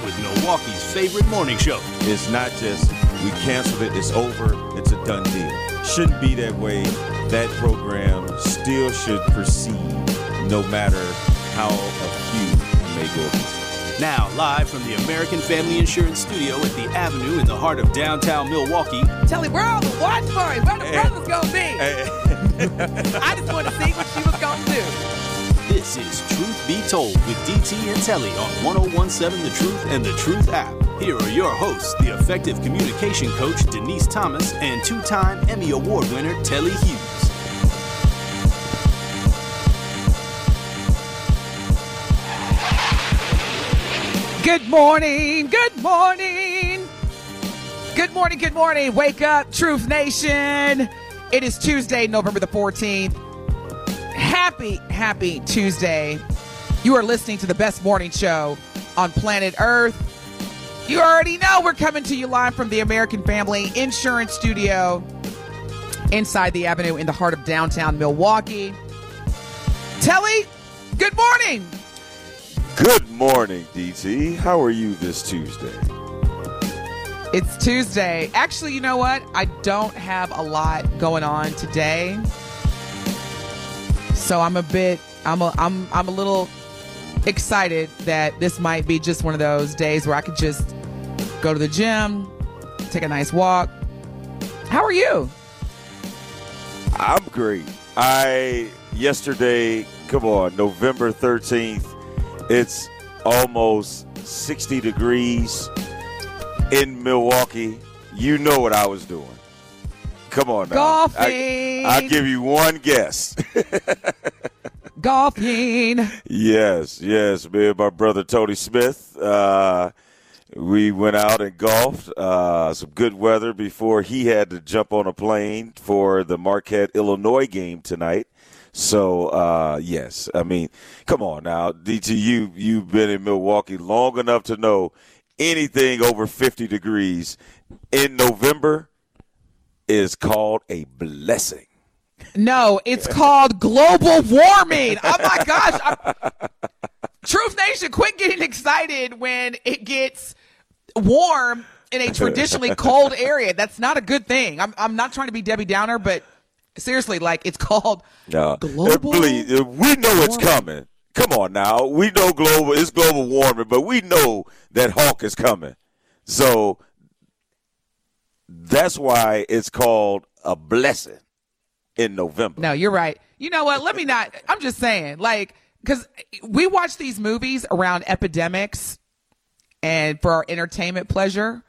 with Milwaukee's favorite morning show. It's not just we canceled it, it's over, it's a done deal. Shouldn't be that way. That program still should proceed no matter how a few may go Now, live from the American Family Insurance Studio at the Avenue in the heart of downtown Milwaukee, Tell him where all the watch party, where the eh. brother's gonna be. Hey. Eh. I just want to see what she was gonna do. This is Truth Be Told with DT and Telly on 1017 The Truth and The Truth app. Here are your hosts, the effective communication coach Denise Thomas and two time Emmy Award winner Telly Hughes. Good morning, good morning. Good morning, good morning. Wake up, Truth Nation. It is Tuesday, November the 14th. Happy, happy Tuesday. You are listening to the best morning show on planet Earth. You already know we're coming to you live from the American Family Insurance Studio inside the Avenue in the heart of downtown Milwaukee. Telly, good morning. Good morning, DT. How are you this Tuesday? It's Tuesday. Actually, you know what? I don't have a lot going on today. So I'm a bit I'm a I'm I'm a little excited that this might be just one of those days where I could just go to the gym, take a nice walk. How are you? I'm great. I yesterday, come on, November 13th, it's almost 60 degrees in Milwaukee. You know what I was doing. Come on now. Golfing. I, will give you one guess. Golfing. yes, yes, me and my brother Tony Smith. Uh, we went out and golfed. Uh, some good weather before he had to jump on a plane for the Marquette, Illinois game tonight. So uh, yes, I mean, come on now, DT. You you've been in Milwaukee long enough to know anything over fifty degrees in November is called a blessing. No, it's called global warming. Oh my gosh. I'm- Truth Nation, quit getting excited when it gets warm in a traditionally cold area. That's not a good thing. I'm, I'm not trying to be Debbie Downer, but seriously, like it's called No, global. Please, uh, we know it's coming. Come on now, we know global. It's global warming, but we know that hawk is coming. So that's why it's called a blessing in November. No, you're right. You know what? Let me not. I'm just saying, like, because we watch these movies around epidemics and for our entertainment pleasure.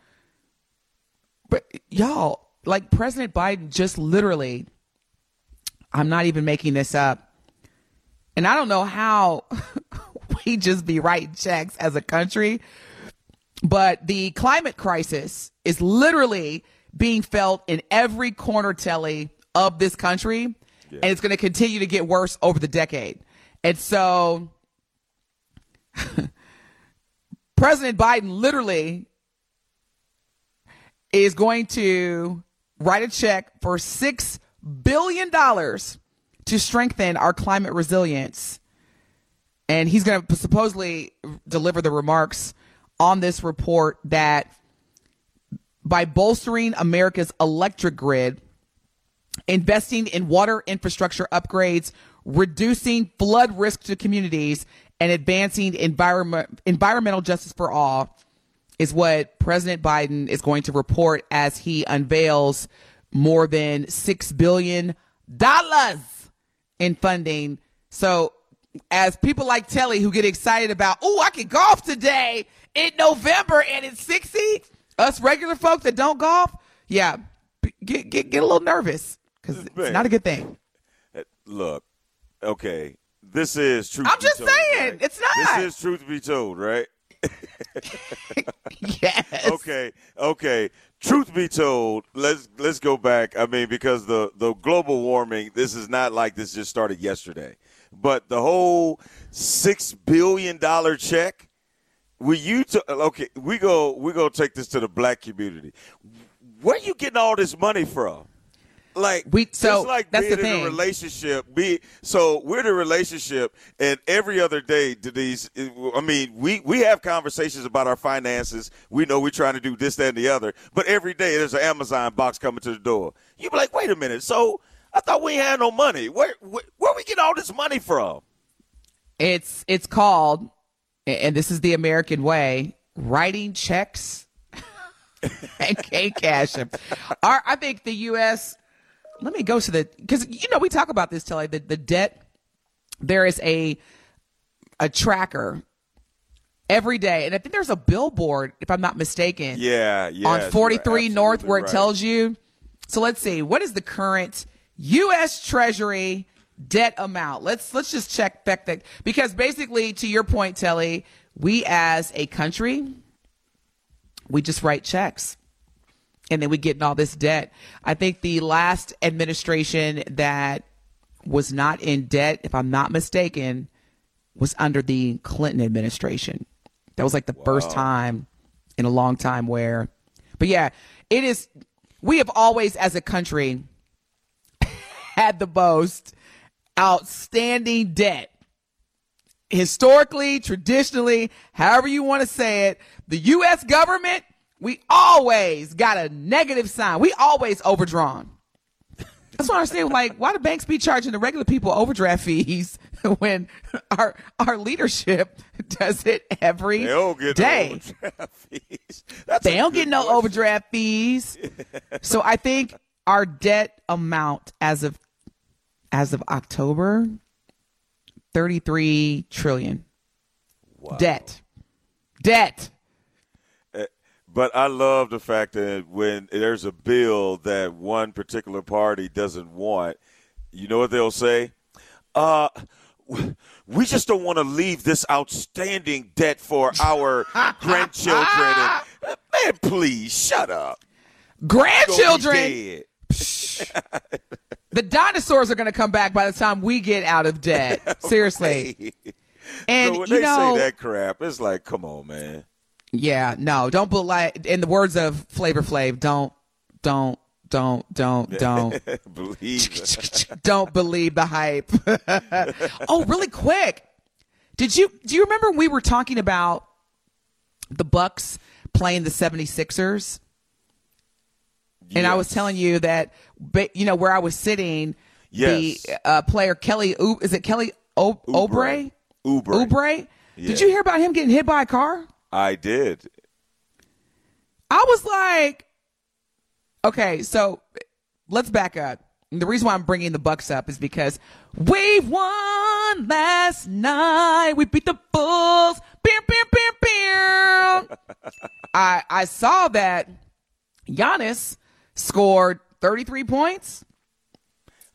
But y'all, like, President Biden just literally, I'm not even making this up. And I don't know how we just be writing checks as a country, but the climate crisis is literally being felt in every corner telly of this country and it's going to continue to get worse over the decade. And so president biden literally is going to write a check for six billion dollars to strengthen our climate resilience and he's going to supposedly deliver the remarks on this report that by bolstering America's electric grid, investing in water infrastructure upgrades, reducing flood risk to communities, and advancing environment, environmental justice for all is what President Biden is going to report as he unveils more than $6 billion in funding. So, as people like Telly who get excited about, oh, I can golf today in November and it's 60, us regular folk that don't golf, yeah, get, get, get a little nervous because it's not a good thing. Look, okay, this is truth. I'm just told, saying, right? it's not. This is truth to be told, right? Yes. okay, okay. Truth be told, let's let's go back. I mean, because the the global warming, this is not like this just started yesterday, but the whole six billion dollar check. We you to, okay? We go we go take this to the black community. Where you getting all this money from? like We- so, like that's being the in thing. a relationship. Be so we're in a relationship, and every other day, Denise. I mean, we we have conversations about our finances. We know we're trying to do this, that, and the other. But every day, there's an Amazon box coming to the door. You be like, wait a minute. So I thought we had no money. Where where, where we get all this money from? It's it's called, and this is the American way, writing checks and can't cash them. Our, I think the U.S. Let me go to the because you know we talk about this like the, the debt. There is a a tracker every day, and I think there's a billboard, if I'm not mistaken. Yeah, yeah. on 43 North where it tells you. So let's see, what is the current U.S. Treasury debt amount? Let's let's just check back that because basically, to your point, Telly, we as a country, we just write checks. And then we get in all this debt. I think the last administration that was not in debt, if I'm not mistaken, was under the Clinton administration. That was like the first time in a long time where, but yeah, it is. We have always, as a country, had the most outstanding debt. Historically, traditionally, however you want to say it, the U.S. government, we always got a negative sign. We always overdrawn. That's what I understand. Like, why do banks be charging the regular people overdraft fees when our our leadership does it every They don't get day? no overdraft fees. That's They don't get no question. overdraft fees. so I think our debt amount as of as of October, thirty three trillion. Debt. Debt. But I love the fact that when there's a bill that one particular party doesn't want, you know what they'll say? Uh, we just don't want to leave this outstanding debt for our grandchildren. And, man, please shut up. Grandchildren. The dinosaurs are going to come back by the time we get out of debt. Seriously. And so when you they know, say that crap, it's like, come on, man. yeah, no, don't like in the words of Flavor Flav, don't, don't, don't, don't, don't. Believe. don't believe the hype. oh, really quick. Did you do you remember we were talking about the Bucks playing the 76ers? And I was telling you that you know where I was sitting Yes. the uh, player Kelly O- is it Kelly o- Oubre? Oubre. Oubre? Yeah. Did you hear about him getting hit by a car? I did. I was like, okay, so let's back up. The reason why I'm bringing the Bucks up is because we won last night. We beat the Bulls. Beer, beer, beer, beer. I I saw that Giannis scored 33 points.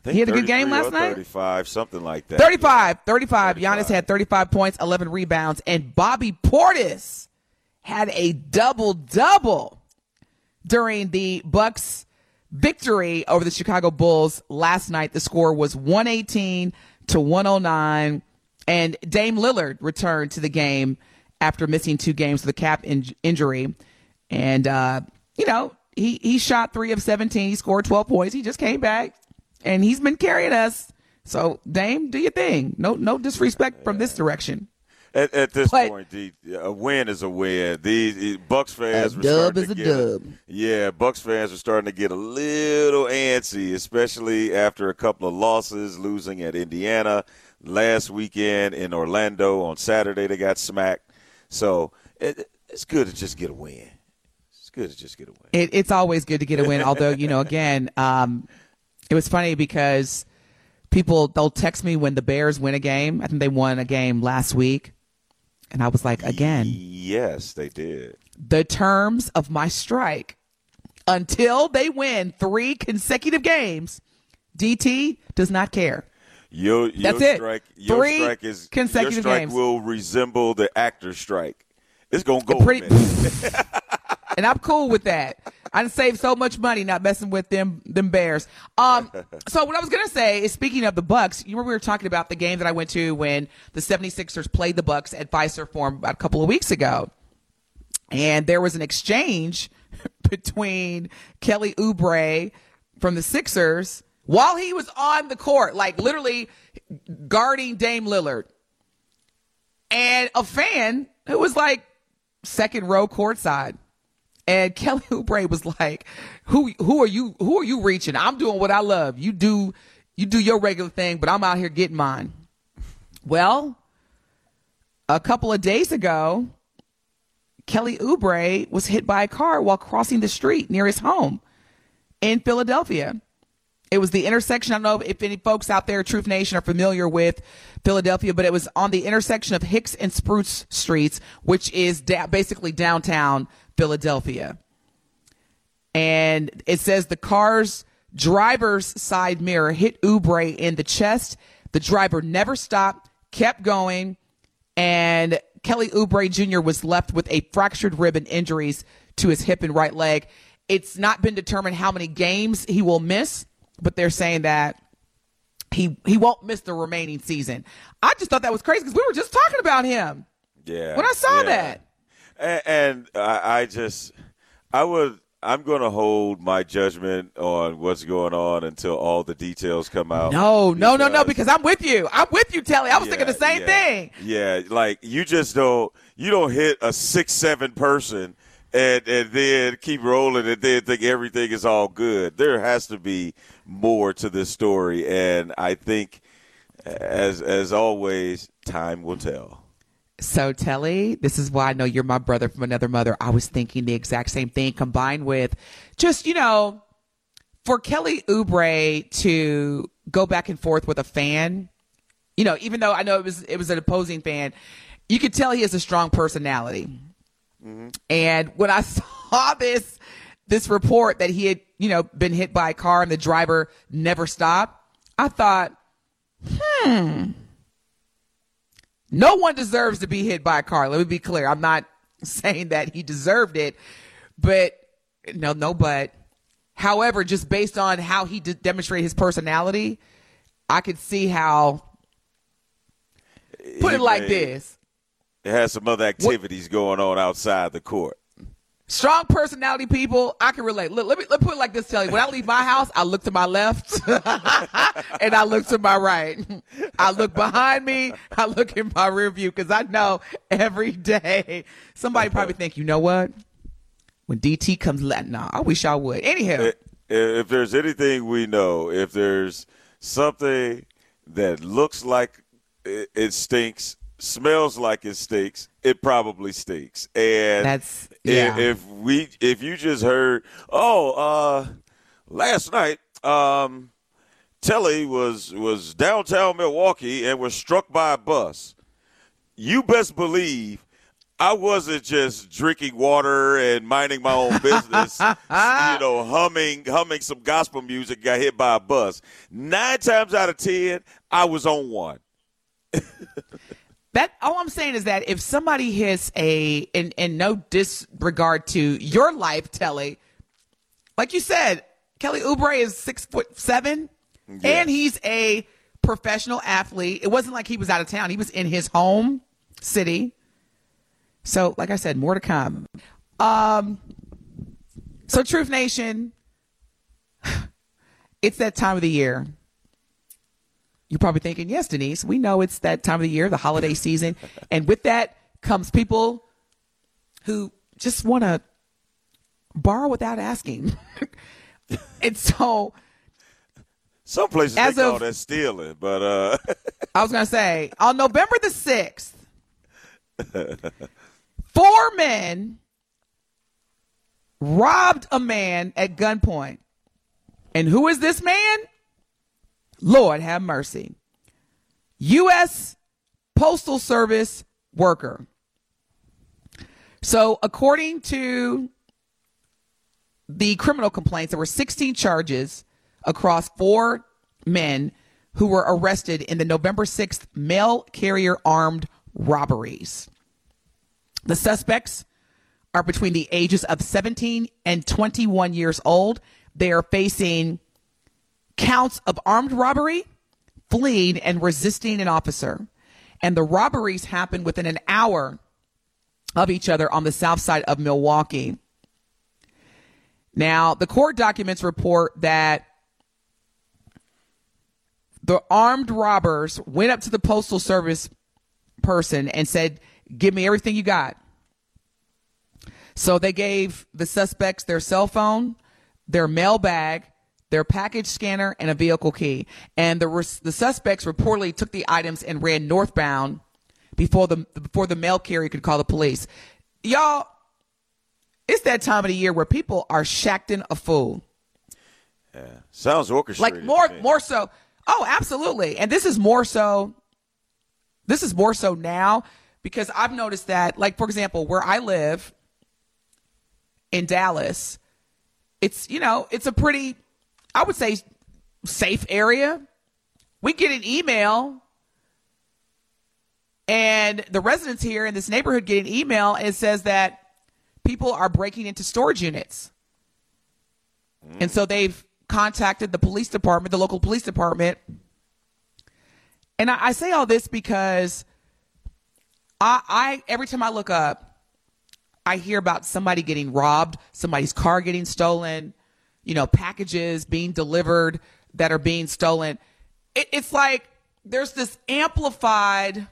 He had a good game last night? 35, something like that. 35, 35. 35. Giannis had 35 points, 11 rebounds, and Bobby Portis had a double double during the Bucks victory over the Chicago Bulls last night. The score was 118 to 109 and Dame Lillard returned to the game after missing two games with a cap in- injury. And uh, you know, he he shot 3 of 17, he scored 12 points. He just came back and he's been carrying us. So, Dame, do your thing. No no disrespect from this direction. At, at this But- point, the, a win is a win. These Bucks fans A dub is a get dub. Yeah, Bucks fans are starting to get a little antsy, especially after a couple of losses, losing at Indiana last weekend in Orlando on Saturday. They got smacked. So it, it's good to just get a win. It's good to just get a win. It, it's always good to get a win. Although, you know, again, um, it was funny because people they'll text me when the Bears win a game. I think they won a game last week, and I was like, again, Yes, they did. the terms of my strike until they win three consecutive games. DT does not care. Your, your That's it. strike, your Three strike is consecutive your strike games. will resemble the actor strike. It's gonna go. Pretty-. and I'm cool with that. I saved so much money not messing with them them Bears. Um, so what I was gonna say is speaking of the Bucks, you remember we were talking about the game that I went to when the 76ers played the Bucks at Fiserv Forum about a couple of weeks ago. And there was an exchange between Kelly Oubre from the Sixers while he was on the court, like literally guarding Dame Lillard. And a fan who was like second row courtside. And Kelly Oubre was like, "Who who are you? Who are you reaching? I'm doing what I love. You do you do your regular thing, but I'm out here getting mine." Well, a couple of days ago, Kelly Oubre was hit by a car while crossing the street near his home in Philadelphia. It was the intersection. I don't know if any folks out there, Truth Nation, are familiar with Philadelphia, but it was on the intersection of Hicks and Spruce Streets, which is da- basically downtown Philadelphia. And it says the car's driver's side mirror hit Oubre in the chest. The driver never stopped, kept going, and Kelly Oubre Jr. was left with a fractured rib and injuries to his hip and right leg. It's not been determined how many games he will miss but they're saying that he he won't miss the remaining season. I just thought that was crazy because we were just talking about him. Yeah. When I saw yeah. that. And, and I, I just, I would, I'm going to hold my judgment on what's going on until all the details come out. No, no, no, no, because I'm with you. I'm with you, Telly. I was Yeah, thinking the same yeah. thing. Yeah, like you just don't you don't hit a six seven person and and then keep rolling and then think everything is all good. There has to be more to this story, and I think as as always, time will tell. So, Telly, this is why I know you're my brother from another mother. I was thinking the exact same thing combined with just, you know, for Kelly Oubre to go back and forth with a fan, you know, even though I know it was it was an opposing fan, you could tell he has a strong personality. And when I saw this this report that he had, you know, been hit by a car and the driver never stopped, I thought, hmm, no one deserves to be hit by a car. Let me be clear. I'm not saying that he deserved it, but no, no, but however, just based on how he de- demonstrated his personality, I could see how. Put He it like may- this: It has some other activities going on outside the court. Strong personality people, I can relate. Look, let me let me put it like this: Tell you, when I leave my house, I look to my left and I look to my right. I look behind me. I look in my rear view because I know every day somebody probably think, you know what? When DT comes, let no, I wish I would. Anyhow, eh, eh, if there's anything we know, if there's something that looks like it stinks, smells like it stinks, it probably stinks. And That's- yeah. if we if you just heard, oh, uh, last night, um, Telly was was downtown Milwaukee and was struck by a bus. You best believe I wasn't just drinking water and minding my own business, you know, humming humming some gospel music, got hit by a bus. Nine times out of ten, I was on one. that all I'm saying is that if somebody hits a, in, in no disregard to your life, Telly, like you said, Kelly Oubre is six foot seven, and he's a professional athlete. It wasn't like he was out of town; he was in his home city. So, like I said, more to come. Um, so Truth Nation, it's that time of the year. You're probably thinking, yes, Denise, we know it's that time of the year, the holiday season. and with that comes people who just want to borrow without asking. and so Some places As they call of- that stealing, but uh, I was going to say on November the 6th, four men robbed a man at gunpoint. And who is this man? Lord have mercy. U.S. Postal Service worker. So, according to the criminal complaints, there were 16 charges across four men who were arrested in the November 6th mail carrier armed robberies. The suspects are between the ages of 17 and 21 years old. They are facing counts of armed robbery, fleeing, and resisting an officer. And the robberies happened within an hour of each other on the south side of Milwaukee. Now, the court documents report that the armed robbers went up to the postal service person and said, "Give me everything you got." So they gave the suspects their cell phone, their mail bag, their package scanner, and a vehicle key. And the the suspects reportedly took the items and ran northbound before the before the mail carrier could call the police. Y'all, it's that time of the year where people are shacking a fool. Yeah, sounds orchestrated. Like more more so. Oh, absolutely. And this is more so. This is more so now because I've noticed that, like for example, where I live in Dallas, it's you know it's a pretty, I would say, safe area. We get an email and the residents here in this neighborhood get an email and it says that people are breaking into storage units. Mm. And so they've contacted the police department, the local police department. And I, I say all this because I, I every time I look up, I hear about somebody getting robbed, somebody's car getting stolen, you know, packages being delivered that are being stolen. It, it's like there's this amplified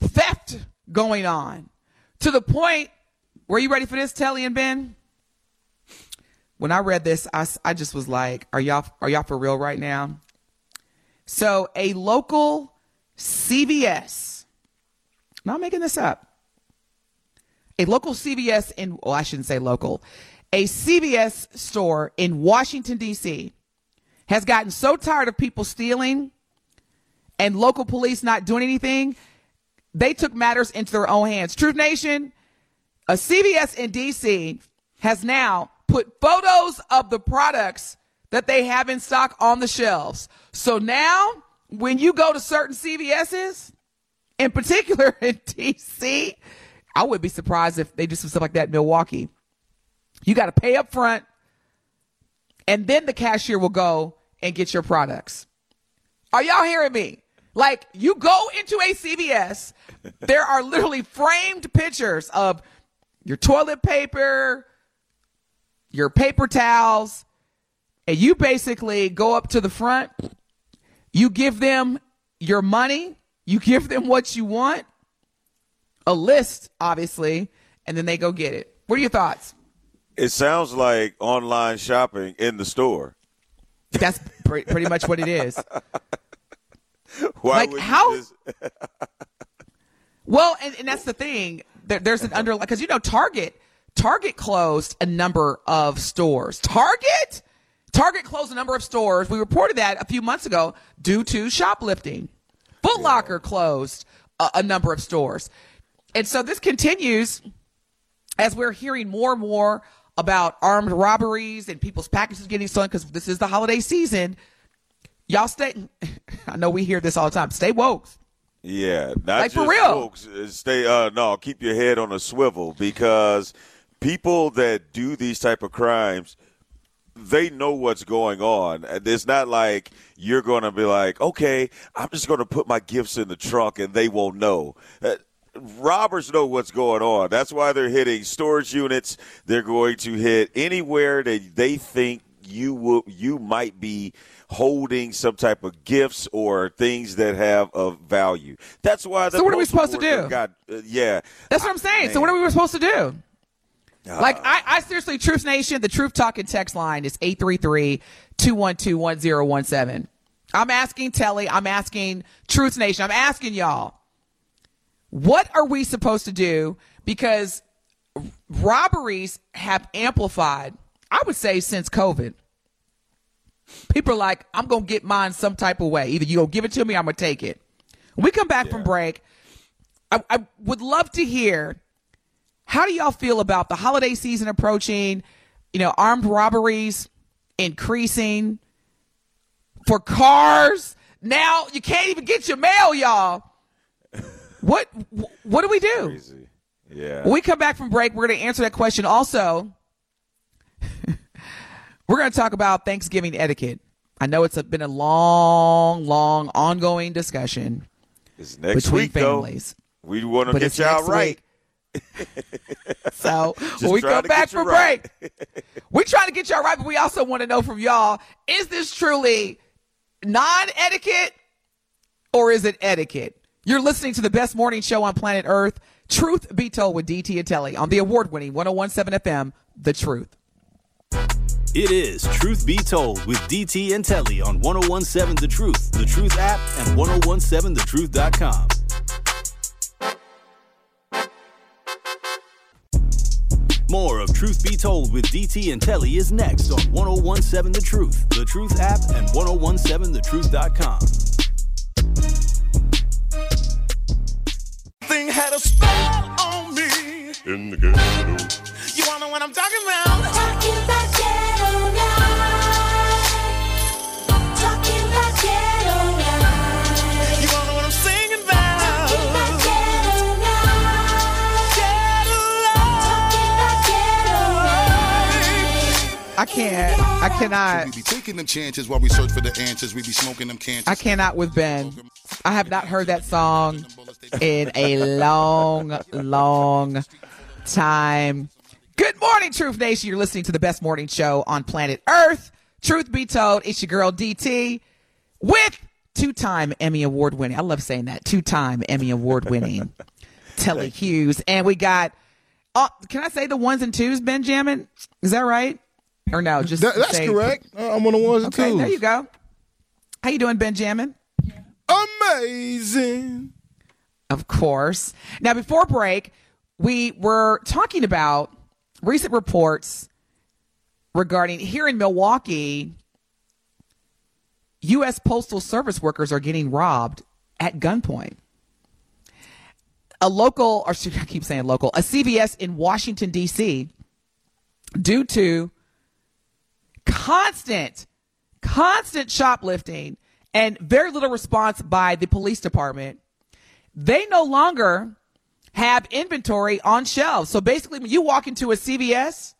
theft going on to the point were you ready for this, Telly and Ben? When I read this, I, I just was like, are y'all, are y'all for real right now? So a local CVS, not making this up, a local CVS in, well, I shouldn't say local, a CVS store in Washington, D.C. has gotten so tired of people stealing and local police not doing anything they took matters into their own hands. Truth Nation, a CVS in DC has now put photos of the products that they have in stock on the shelves. So now when you go to certain CVS's, in particular in DC, I would be surprised if they do some stuff like that in Milwaukee. You got to pay up front and then the cashier will go and get your products. Are y'all hearing me? Like you go into a CVS, there are literally framed pictures of your toilet paper, your paper towels, and you basically go up to the front, you give them your money, you give them what you want, a list, obviously, and then they go get it. What are your thoughts? It sounds like online shopping in the store. That's pretty much what it is. Why like how? well, and, and that's the thing. There, there's an under because you know Target. Target closed a number of stores. Target, Target closed a number of stores. We reported that a few months ago due to shoplifting. Foot Locker yeah. closed a, a number of stores, and so this continues as we're hearing more and more about armed robberies and people's packages getting stolen because this is the holiday season y'all stay. I know we hear this all the time. Stay woke. Yeah, not like just for real. Woke. Stay. Uh, no, keep your head on a swivel because people that do these type of crimes they know what's going on. It's not like you're going to be like, okay, I'm just going to put my gifts in the trunk and they won't know. Robbers know what's going on. That's why they're hitting storage units. They're going to hit anywhere that they think you will, you might be holding some type of gifts or things that have of value. That's why. so what are we supposed to do? Got, uh, yeah, that's what I'm saying. Man. So what are we supposed to do? Uh, like I, I seriously, Truth Nation, the Truth Talking text line is 833-212-1017. I'm asking Telly, I'm asking Truth Nation, I'm asking y'all, what are we supposed to do? Because robberies have amplified, I would say, since COVID people are like, I'm going to get mine some type of way. Either you going to give it to me, I'm going to take it. When we come back yeah. from break, I, I would love to hear how do y'all feel about the holiday season approaching, you know, armed robberies increasing for cars. Now you can't even get your mail, y'all. What what do we do? Crazy. Yeah. When we come back from break, we're going to answer that question. Also, we're going to talk about Thanksgiving etiquette. I know it's a, been a long, long, ongoing discussion It's next between week, families. though. We want to get y'all right. So when we come back from right. break, we're trying to get y'all right, but we also want to know from y'all: Is this truly non-etiquette, or is it etiquette? You're listening to the best morning show on planet Earth. Truth be told with DT and Telly on the award-winning 1017 FM, The Truth. It is Truth Be Told with DT and Telly on 1017 The Truth, The Truth app, and 1017thetruth.com. More of Truth Be Told with DT and Telly is next on 1017 The Truth, The Truth app, and 1017thetruth.com. had a spell on me. in the ghetto. You wanna know what I'm talking about? Talking about ghetto life. Talking about ghetto life. You wanna know what I'm singing about? Talking about ghetto life. Ghetto Talking about ghetto life. I can't. I cannot. We cannot. be taking them chances while we search for the answers. We be smoking them cancer. I cannot with Ben. I have not heard that song in a long, long time. Good morning, Truth Nation. You're listening to the best morning show on planet Earth. Truth be told, it's your girl DT with two-time Emmy Award winning. I love saying that. Two-time Emmy Award winning Telly Hughes, and we got. Uh, can I say the ones and twos, Benjamin? Is that right? Or no? Just That- that's say- correct. Uh, I'm on the ones and Okay, twos. there you go. How you doing, Benjamin? Amazing. Of course. Now, before break, we were talking about recent reports regarding here in Milwaukee, U.S. Postal Service workers are getting robbed at gunpoint. A local, or I keep saying local, a CVS in Washington, D.C., due to constant, constant shoplifting and very little response by the police department, they no longer have inventory on shelves. So basically, when you walk into a CVS,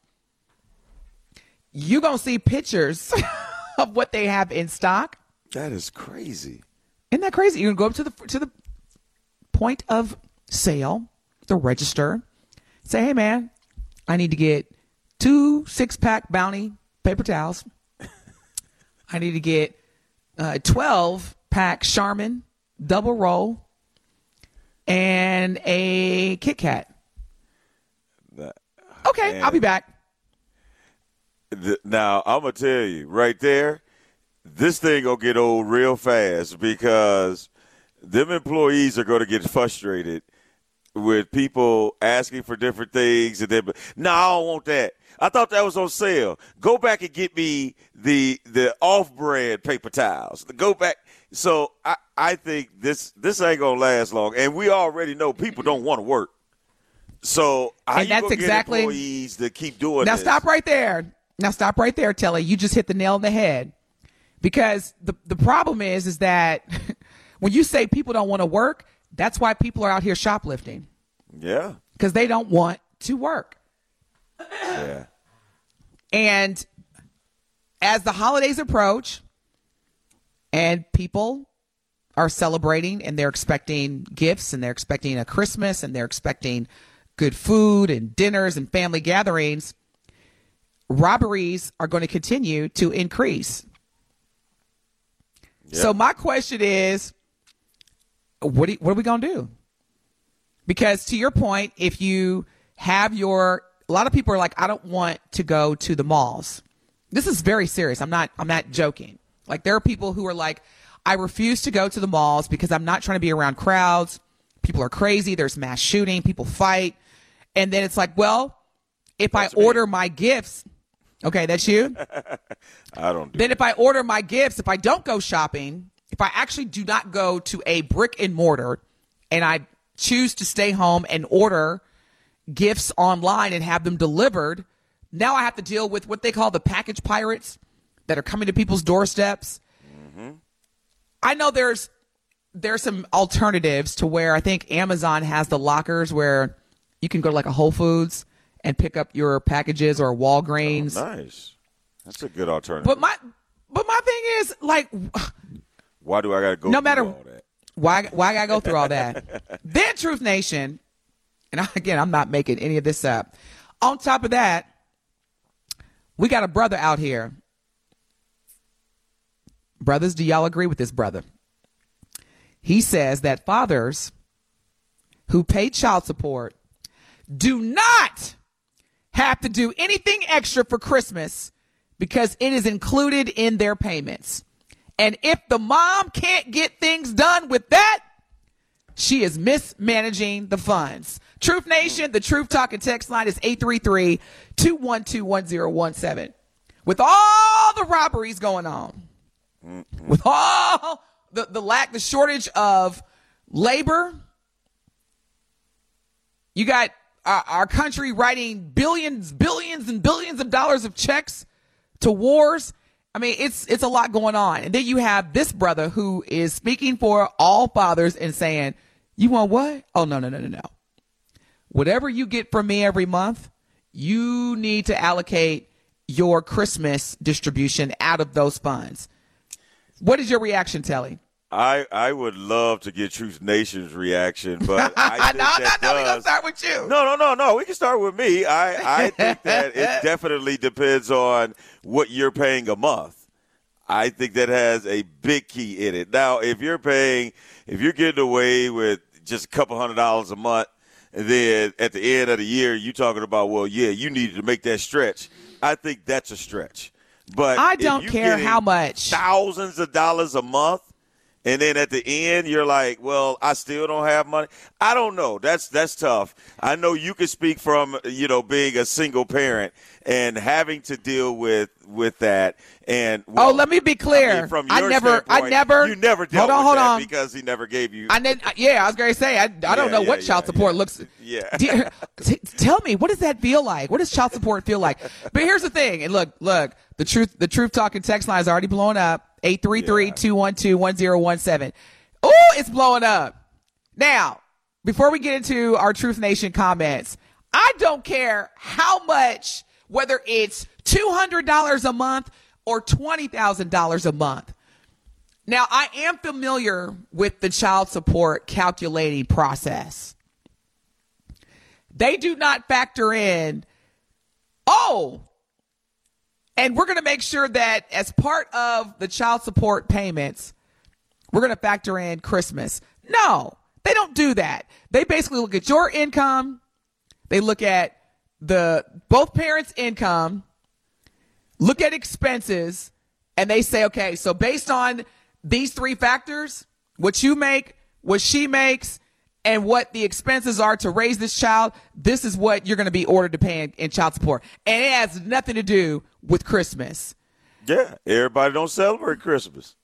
you're going to see pictures of what they have in stock. That is crazy. Isn't that crazy? You're going to go up to the to the point of sale, the register, say, "Hey, man, I need to get two six pack Bounty paper towels. I need to get uh, twelve pack Charmin double roll and a Kit Kat." Okay, I'll be back. Th- Now I'm gonna tell you right there, this thing gonna get old real fast because them employees are gonna get frustrated with people asking for different things and then no, I don't want that. I thought that was on sale. Go back and get me the the off brand paper towels. Go back. So I, I think this this ain't gonna last long, and we already know people don't want to work. So how And you that's exactly- employees to keep doing Now this? stop right there. Now stop right there, Telly. You just hit the nail on the head. Because the the problem is is that when you say people don't want to work, that's why people are out here shoplifting Yeah, because they don't want to work. yeah. And as the holidays approach and people are celebrating and they're expecting gifts and they're expecting a Christmas and they're expecting good food and dinners and family gatherings, robberies are going to continue to increase. So my question is, what what are we going to do? Because to your point, if you have your, a lot of people are like, I don't want to go to the malls. This is very serious. I'm not, I'm not joking. Like there are people who are like, I refuse to go to the malls because I'm not trying to be around crowds. People are crazy. There's mass shooting. People fight. And then it's like, well, if I order my gifts, okay, that's you. I don't do Then if I order my gifts, if I don't go shopping, if I actually do not go to a brick and mortar and I choose to stay home and order gifts online and have them delivered, now I have to deal with what they call the package pirates that are coming to people's doorsteps. I know there's there's some alternatives to where I think Amazon has the lockers where You can go to like a Whole Foods and pick up your packages or Walgreens. Oh, nice. That's a good alternative. But my but my thing is like Why do I got to go No through matter- all that? why why I gotta go through all that? then Truth Nation, and again, I'm not making any of this up. On top of that, we got a brother out here. Brothers, do y'all agree with this brother? He says that fathers who pay child support do not have to do anything extra for Christmas because it is included in their payments. And if the mom can't get things done with that, she is mismanaging the funds. Truth Nation, the Truth Talking text line is 833 212 1017. With all the robberies going on, with all the, the lack, the shortage of labor, you got our, our country writing billions, billions, and billions of dollars of checks to wars. I mean, it's it's a lot going on. And then you have this brother who is speaking for all fathers and saying, "You want what? Oh no, no, no, no, no. Whatever you get from me every month, you need to allocate your Christmas distribution out of those funds." What is your reaction, Telly? I, I would love to get Truth Nation's reaction, but I no, think no, that no, we're gonna start with you. No, no, no, no. We can start with me. I, I think that it definitely depends on what you're paying a month. I think that has a big key in it. Now, if you're paying, if you're getting away with just a couple hundred dollars a month, and then at the end of the year, you're talking about, well, yeah, you needed to make that stretch. I think that's a stretch. But I don't care how much. thousands of dollars a month and then at the end you're like well i still don't have money. I don't know. That's that's tough. I know you can speak from you know being a single parent and having to deal with with that and Oh, let me be I clear. mean, from I never- I never- you never dealt Hold on, with hold that on. because he never gave you I did. Uh, yeah, I was going to say I, I don't Yeah, know what yeah, child support yeah. looks. Yeah. T- tell me, what does that feel like? What does child support feel like? But here's the thing, and look, look, the truth, the truth talking text line is already blown up. 833-212-1017. Oh, it's blowing up. Now, before we get into our Truth Nation comments, I don't care how much, whether it's $200 a month or $20,000 a month. Now, I am familiar with the child support calculating process. They do not factor in, oh, and we're going to make sure that as part of the child support payments, we're going to factor in Christmas. No, they don't do that. They basically look at your income, they look at the both parents' income, look at expenses, and they say, okay, so based on these three factors, what you make, what she makes, and what the expenses are to raise this child, this is what you're going to be ordered to pay in, in child support. And it has nothing to do with Christmas. yeah everybody don't celebrate christmas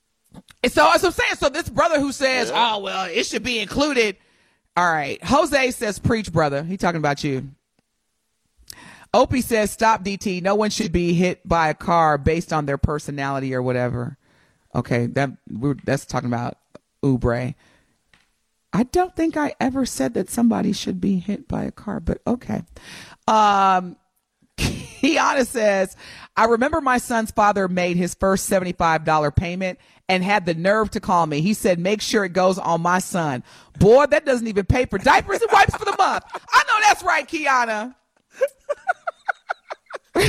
And so that's what I'm saying. So this brother who says, "Oh well, it should be included." All right, Jose says, "Preach, brother." He talking about you. Opie says, "Stop, DT. No one should be hit by a car based on their personality or whatever." Okay, that we're that's talking about Oubre. I don't think I ever said that somebody should be hit by a car, but okay. Um, Kiana says, I remember my son's father made his first $75 payment and had the nerve to call me. He said, make sure it goes on my son. Boy, that doesn't even pay for diapers and wipes for the month. I know that's right, Kiana.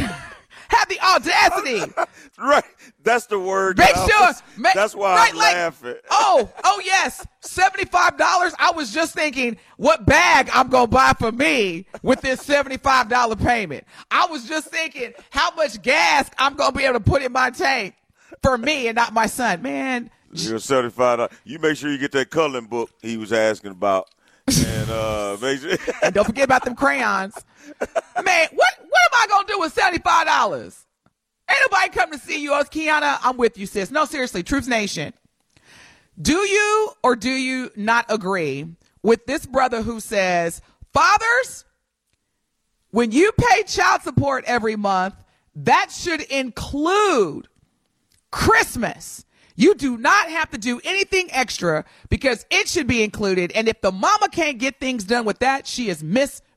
Have the audacity. right that's the word Make sure. ma- that's why right, i'm like, laughing Oh, oh yes, seventy-five dollars. I was just thinking, what bag I'm gonna buy for me with this seventy-five dollar payment. I was just thinking how much gas I'm gonna be able to put in my tank for me and not my son. Man, You're seventy-five. dollars. You make sure you get that coloring book he was asking about, and uh, make sure. and don't forget about them crayons. Man, what what am I gonna do with seventy-five dollars? Ain't nobody come to see you, oh, Kiana. I'm with you, sis. No, seriously, Truth Nation. Do you or do you not agree with this brother who says, fathers, when you pay child support every month, that should include Christmas. You do not have to do anything extra because it should be included. And if the mama can't get things done with that, she is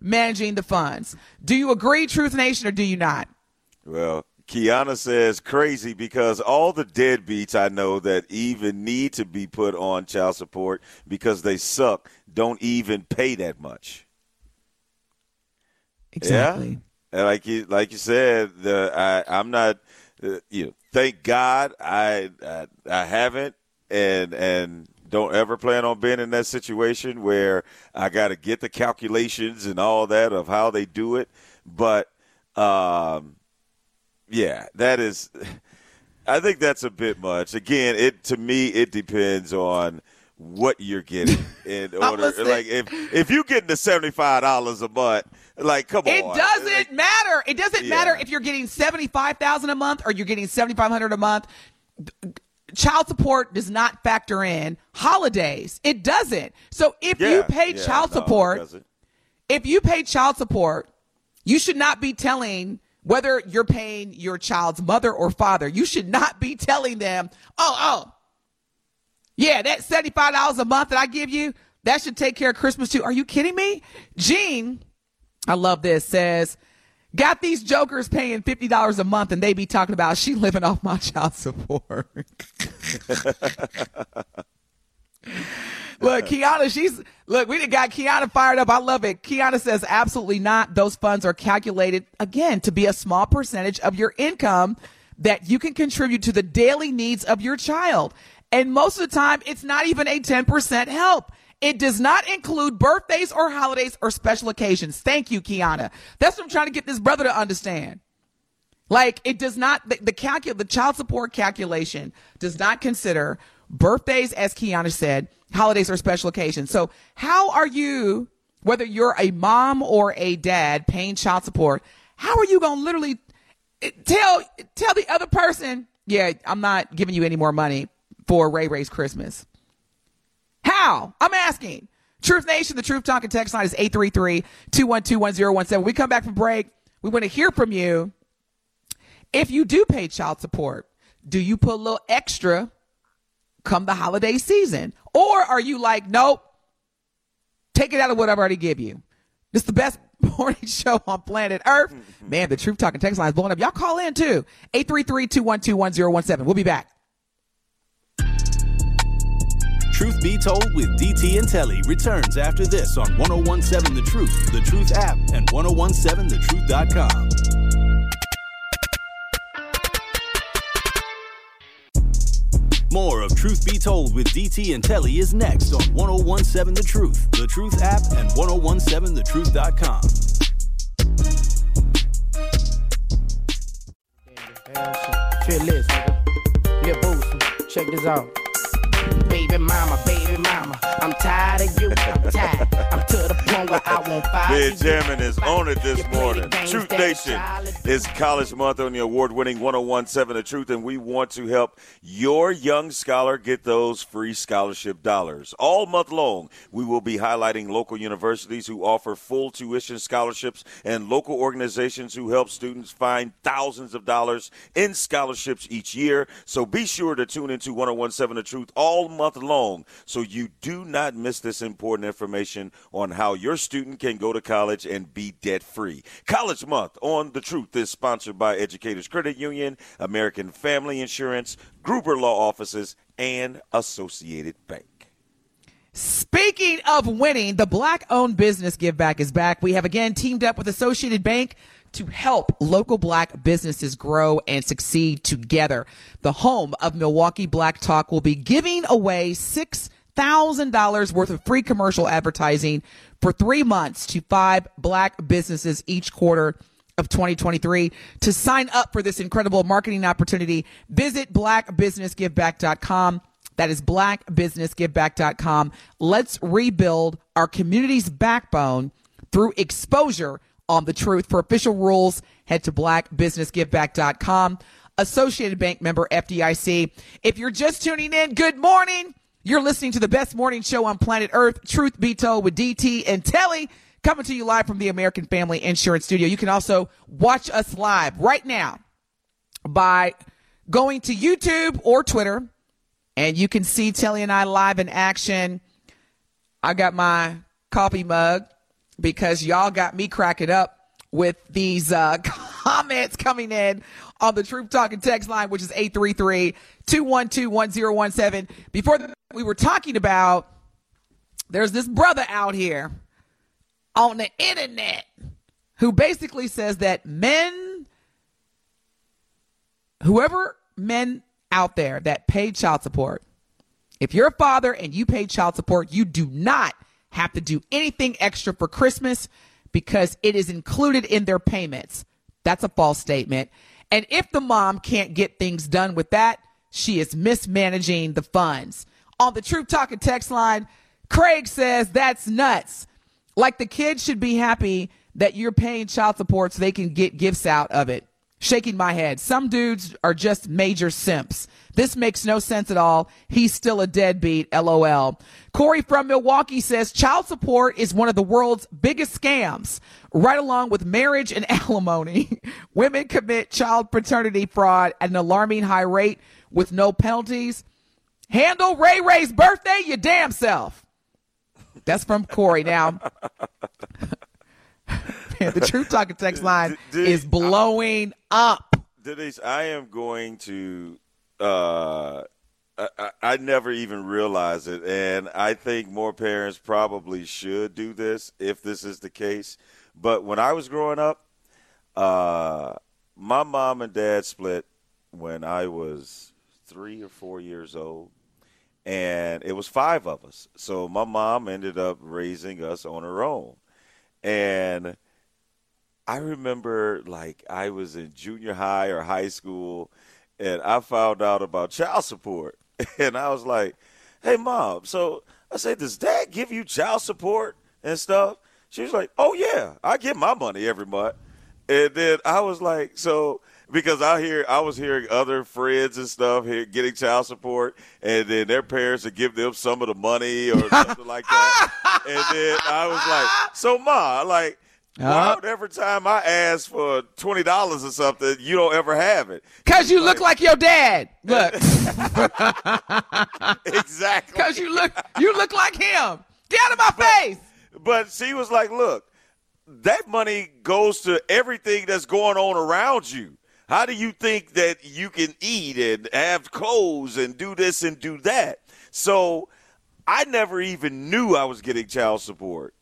managing the funds. Do you agree, Truth Nation, or do you not? Well, Kiana says crazy because all the deadbeats I know that even need to be put on child support because they suck don't even pay that much. Exactly. Yeah, and like you like you said, the I I'm not uh, you know thank God I, I I haven't and and don't ever plan on being in that situation where I got to get the calculations and all that of how they do it, but um yeah, that is I think that's a bit much. Again, it to me it depends on what you're getting in order like if if you getting the $75 a month like come It on. It doesn't Like, matter. It doesn't Yeah. matter if you're getting seventy five thousand a month or you're getting seventy five hundred a month. Child support does not factor in holidays. It doesn't. So if you pay yeah, child no, support, if you pay child support, you should not be telling whether you're paying your child's mother or father. You should not be telling them, "Oh, oh, yeah, that seventy-five dollars a month that I give you, that should take care of Christmas too." Are you kidding me? Jean, I love this. Says, got these jokers paying fifty dollars a month, and they be talking about she living off my child support. Look, Kiana, she's look, we got Kiana fired up. I love it. Kiana says absolutely not. Those funds are calculated again to be a small percentage of your income that you can contribute to the daily needs of your child. And most of the time, it's not even a 10% help. It does not include birthdays or holidays or special occasions. Thank you, Kiana. That's what I'm trying to get this brother to understand. Like it does not the, the the child support calculation does not consider birthdays, as Kiana said, holidays or special occasions. So how are you, whether you're a mom or a dad paying child support, how are you gonna literally eh, tell tell the other person, yeah, I'm not giving you any more money for Ray Ray's Christmas? How? I'm asking. Truth Nation, the Truth Talking text line is 833-212-1017. We come back from break. We want to hear from you. If you do pay child support, do you put a little extra come the holiday season? Or are you like, nope, take it out of what I've already give you? This is the best morning show on planet Earth. Mm-hmm. Man, the Truth Talking text line is blowing up. Y'all call in too. 833-212-1017. We'll be back. Truth Be Told with DT and Telly returns after this on 1017 The Truth, The Truth app, and 1017thetruth.com. More of Truth Be Told with DT and Telly is next on 1017 The Truth, The Truth app, and 1017thetruth.com. Shit list, nigga. Check this out. Baby mama, baby mama, I'm tired of you. I'm tired. I'm to the I won't fight. Benjamin is on it this morning. Truth Nation is College Month on the award winning 1017 The Truth, and we want to help your young scholar get those free scholarship dollars. All month long, we will be highlighting local universities who offer full tuition scholarships and local organizations who help students find thousands of dollars in scholarships each year. So be sure to tune into 1017 The Truth all month long so you do not miss this important information on how your student can go to college and be debt free. College Month on The Truth is sponsored by Educators Credit Union, American Family Insurance, Gruber Law Offices, and Associated Bank. Speaking of winning, the black owned business Give Back is back. We have again teamed up with Associated Bank to help local black businesses grow and succeed together. The home of Milwaukee Black Talk will be giving away $6,000 worth of free commercial advertising for three months to five black businesses each quarter of 2023. To sign up for this incredible marketing opportunity, visit blackbusinessgiveback.com. That is blackbusinessgiveback.com. Let's rebuild our community's backbone through exposure on the truth. For official rules, head to blackbusinessgiveback.com. Associated Bank member FDIC. If you're just tuning in, good morning. You're listening to the best morning show on planet Earth, Truth Be Told with DT and Telly, coming to you live from the American Family Insurance Studio. You can also watch us live right now by going to YouTube or Twitter, and you can see Telly and I live in action. I got my coffee mug because y'all got me cracking up with these uh, comments coming in on the Truth Talking text line, which is 833-212-1017. Before the, we were talking about there's this brother out here on the internet who basically says that men, whoever men out there that pay child support, if you're a father and you pay child support, you do not have to do anything extra for Christmas because it is included in their payments. That's a false statement. And if the mom can't get things done with that, she is mismanaging the funds. On the Truth Talking text line, Craig says that's nuts. Like the kids should be happy that you're paying child support so they can get gifts out of it. Shaking my head. Some dudes are just major simps. This makes no sense at all. He's still a deadbeat. LOL. Corey from Milwaukee says child support is one of the world's biggest scams, right along with marriage and alimony. Women commit child paternity fraud at an alarming high rate with no penalties. Handle Ray Ray's birthday, your damn self. That's from Corey. Now, man, the Truth Talking text line is blowing up. Denise, I am going to. Uh, I, I- I never even realized it, and I think more parents probably should do this if this is the case. But when I was growing up, uh, my mom and dad split when I was three or four years old, and it was five of us. So my mom ended up raising us on her own, and I remember like I was in junior high or high school and I found out about child support. And I was like, hey, mom, so I said, does dad give you child support and stuff? She was like, oh, yeah, I get my money every month. And then I was like, so because I hear I was hearing other friends and stuff here getting child support, and then their parents would give them some of the money or something like that. And then I was like, so ma, like, why would every time I ask for twenty dollars or something, you don't ever have it? Cause you look like your dad. Look, exactly. cause you look, you look like him. Get out of my face. But she was like, look, that money goes to everything that's going on around you. How do you think that you can eat and have clothes and do this and do that? So I never even knew I was getting child support.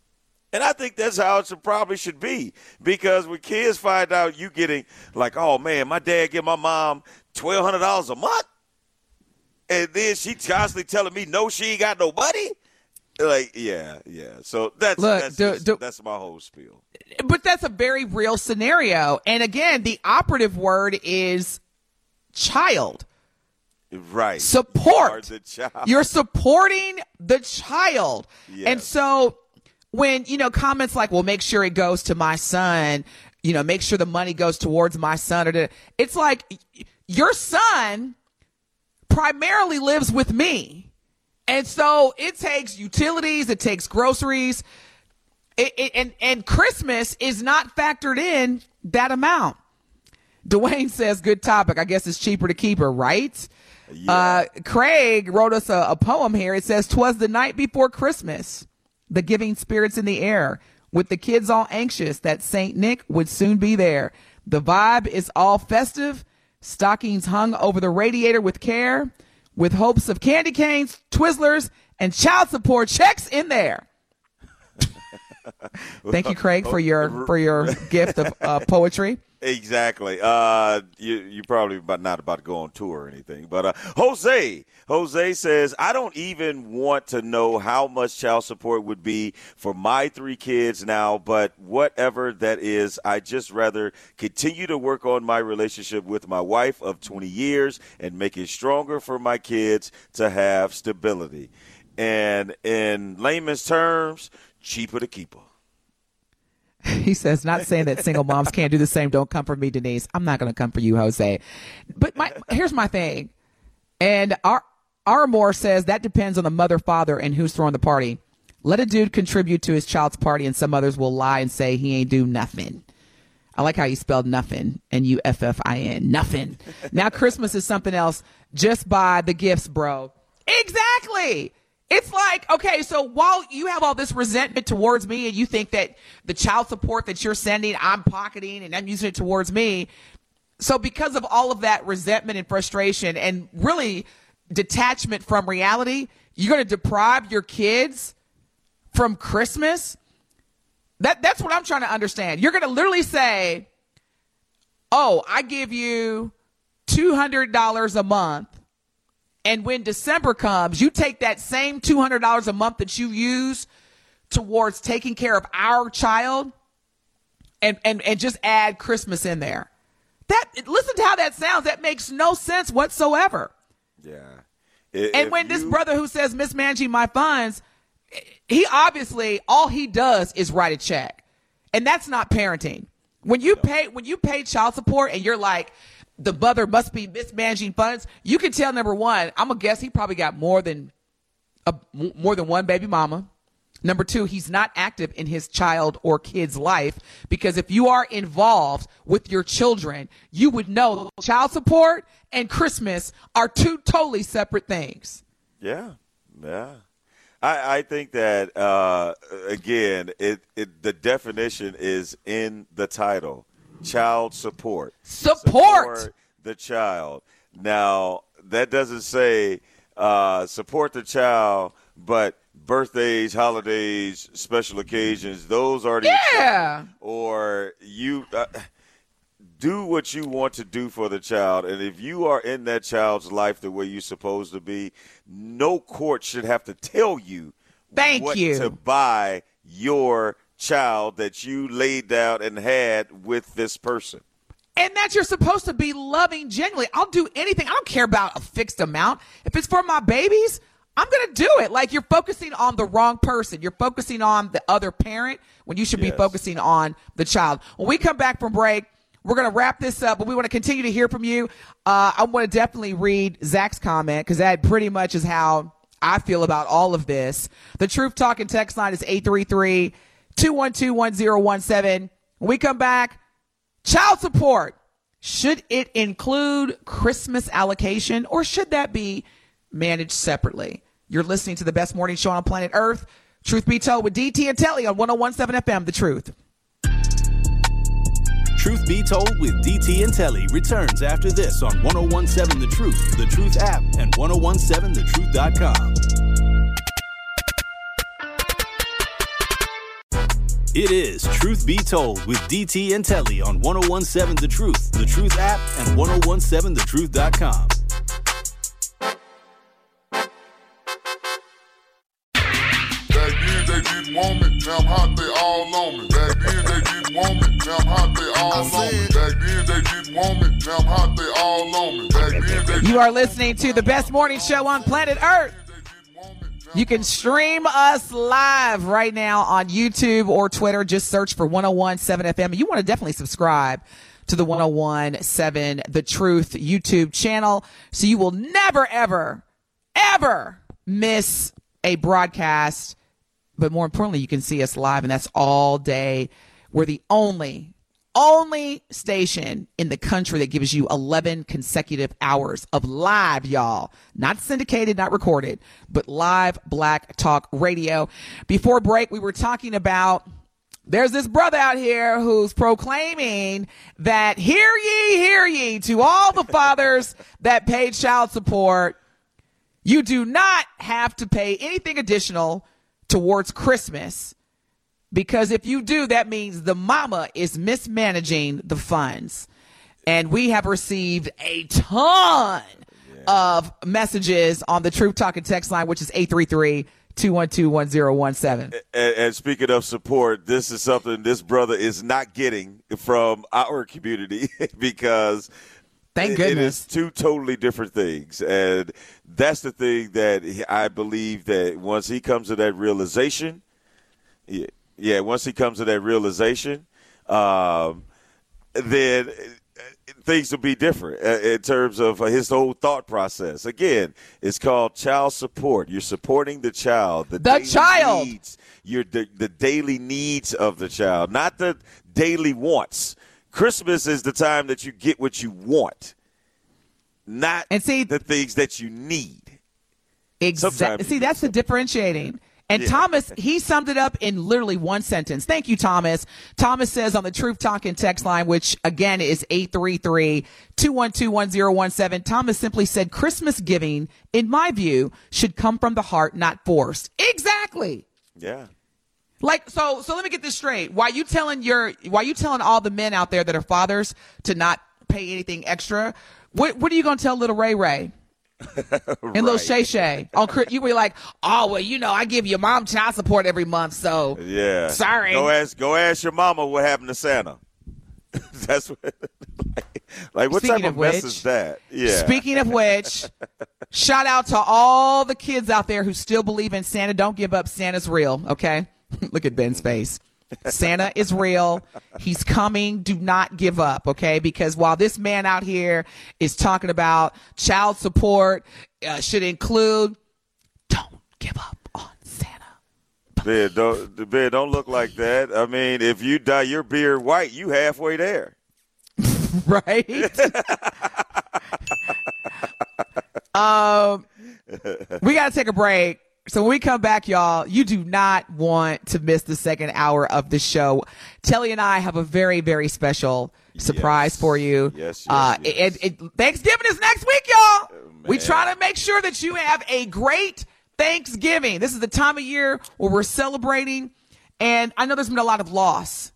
And I think that's how it should, probably should be. Because when kids find out you getting like, oh man, my dad give my mom twelve hundred dollars a month, and then she constantly telling me no, she ain't got no money. Like, yeah, yeah. So that's Look, that's, do- do- that's my whole spiel. But that's a very real scenario. And again, the operative word is child. Right. Support. You are the child. You're supporting the child. Yes. And so when, you know, comments like, well, make sure it goes to my son, you know, make sure the money goes towards my son or it's like your son primarily lives with me. And so it takes utilities, it takes groceries, it, it, and and Christmas is not factored in that amount. Dwayne says, "Good topic. I guess it's cheaper to keep her, right?" Uh, Craig wrote us a, a poem here. It says, "Twas the night before Christmas, the giving spirits in the air, with the kids all anxious that Saint Nick would soon be there. The vibe is all festive, stockings hung over the radiator with care, with hopes of candy canes, Twizzlers, and child support checks in there." Thank you, Craig, for your for your gift of uh, poetry. Exactly. Uh, you you probably about not about to go on tour or anything, but uh, Jose Jose says I don't even want to know how much child support would be for my three kids now, but whatever that is, I just rather continue to work on my relationship with my wife of 20 years and make it stronger for my kids to have stability. And in layman's terms, cheaper to keep her. He says, not saying that single moms can't do the same. Don't come for me, Denise. I'm not going to come for you, Jose. But my here's my thing. And our Armore says that depends on the mother, father, and who's throwing the party. Let a dude contribute to his child's party, and some others will lie and say he ain't do nothing. I like how you spelled nothing, and you F F I N, nothing. Now Christmas is something else. Just buy the gifts, bro. Exactly. It's like, okay, so while you have all this resentment towards me and you think that the child support that you're sending, I'm pocketing and I'm using it towards me. So because of all of that resentment and frustration and really detachment from reality, you're going to deprive your kids from Christmas? That that's what I'm trying to understand. You're going to literally say, "Oh, I give you $200 a month." And when December comes, you take that same $200 a month that you use towards taking care of our child and, and, and just add Christmas in there. That, listen to how that sounds. That makes no sense whatsoever. Yeah. And when this brother who says mismanaging my funds, he obviously all he does is write a check. And that's not parenting. When you pay when you pay child support and you're like the mother must be mismanaging funds, you can tell number 1, I'm gonna guess he probably got more than a, more than one baby mama. Number two, he's not active in his child or kid's life because if you are involved with your children, you would know child support and Christmas are two totally separate things. Yeah, yeah. I, I think that uh, again, it, it the definition is in the title: child support. Support, the child. Now that doesn't say uh, support the child, but birthdays, holidays, special occasions, those are the Yeah. or you uh, do what you want to do for the child and if you are in that child's life the way you're supposed to be no court should have to tell you Thank what you. to buy your child that you laid down and had with this person And that you're supposed to be loving genuinely. I'll do anything. I don't care about a fixed amount. If it's for my babies, I'm going to do it. Like you're focusing on the wrong person. You're focusing on the other parent when you should be focusing on the child. When we come back from break, we're going to wrap this up, but we want to continue to hear from you. Uh, I want to definitely read Zach's comment because that pretty much is how I feel about all of this. The Truth Talking text line is 833 212 1017. When we come back, Child support. Should it include Christmas allocation or should that be managed separately? You're listening to the best morning show on planet Earth. Truth be told with DT and Telly on 1017 FM, The Truth. Truth Be Told with DT and Telly returns after this on 1017 The Truth, The Truth app, and 1017thetruth.com. It is Truth Be Told with DT and Telly on 1017 The Truth, The Truth app, and 1017thetruth.com. Back then they didn't want me, now I'm hot, they all on me. Back then they didn't want me, now I'm hot, they all on me. Back then they didn't want me, now I'm hot, they all on me. Back then they You are listening to the best morning show on planet Earth. You can stream us live right now on YouTube or Twitter. Just search for 1017 FM. You want to definitely subscribe to the 1017 The Truth YouTube channel so you will never, ever, ever miss a broadcast. But more importantly, you can see us live, and that's all day. We're the only only station in the country that gives you 11 consecutive hours of live, y'all. Not syndicated, not recorded, but live black talk radio. Before break, we were talking about there's this brother out here who's proclaiming that hear ye, hear ye to all the fathers that paid child support. You do not have to pay anything additional towards Christmas because if you do, that means the mama is mismanaging the funds. And we have received a ton of messages on the Truth Talking text line, which is 833 212 1017. And, and speaking of support, this is something this brother is not getting from our community because Thank goodness. it is two totally different things, and that's the thing that I believe that once he comes to that realization, yeah, once he comes to that realization, um, then uh, things will be different uh, in terms of his whole thought process. Again, it's called child support. You're supporting the child, the, The daily child. needs, your the, the daily needs of the child, not the daily wants. Christmas is the time that you get what you want, not And see- the things that you need. Exactly. See, that's the differentiating. And Yeah. Thomas, he summed it up in literally one sentence. Thank you, Thomas. Thomas says on the Truth Talking text line, which again is 833-212-1017, Thomas simply said, Christmas giving, in my view, should come from the heart, not forced. Exactly. Yeah. Like so so let me get this straight. Why you telling your why you telling all the men out there that are fathers to not pay anything extra? What what are you gonna tell little Ray Ray? And little Shay Shay on Chri- you were like, oh well, you know, I give your mom child support every month, so Yeah. Sorry. Go ask go ask your mama what happened to Santa. That's what like, like what Speaking type of, of mess is that? Yeah. Speaking of which, shout out to all the kids out there who still believe in Santa. Don't give up. Santa's real. Okay. Look at Ben's mm-hmm. face. Santa is real. He's coming. Do not give up. Okay. Because while this man out here is talking about child support uh, should include, don't give up on Santa. Ben, don't Ben, don't look like that. I mean, if you dye your beard white, you halfway there. right? um, we got to take a break. So when we come back, y'all, you do not want to miss the second hour of the show. Telly and I have a very, very special surprise Yes. for you. Yes, yes, uh, yes. It, it, Thanksgiving is next week, y'all. we try to make sure that you have a great Thanksgiving. This is the time of year where we're celebrating. And I know there's been a lot of loss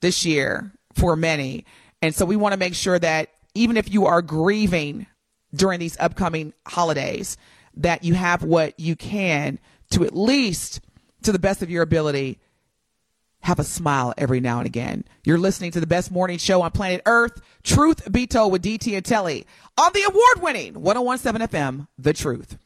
this year for many. And so we want to make sure that even if you are grieving during these upcoming holidays, that you have what you can to at least, to the best of your ability, have a smile every now and again. You're listening to the best morning show on planet Earth, Truth Be Told with DT and Telly on the award winning 1017 FM, The Truth.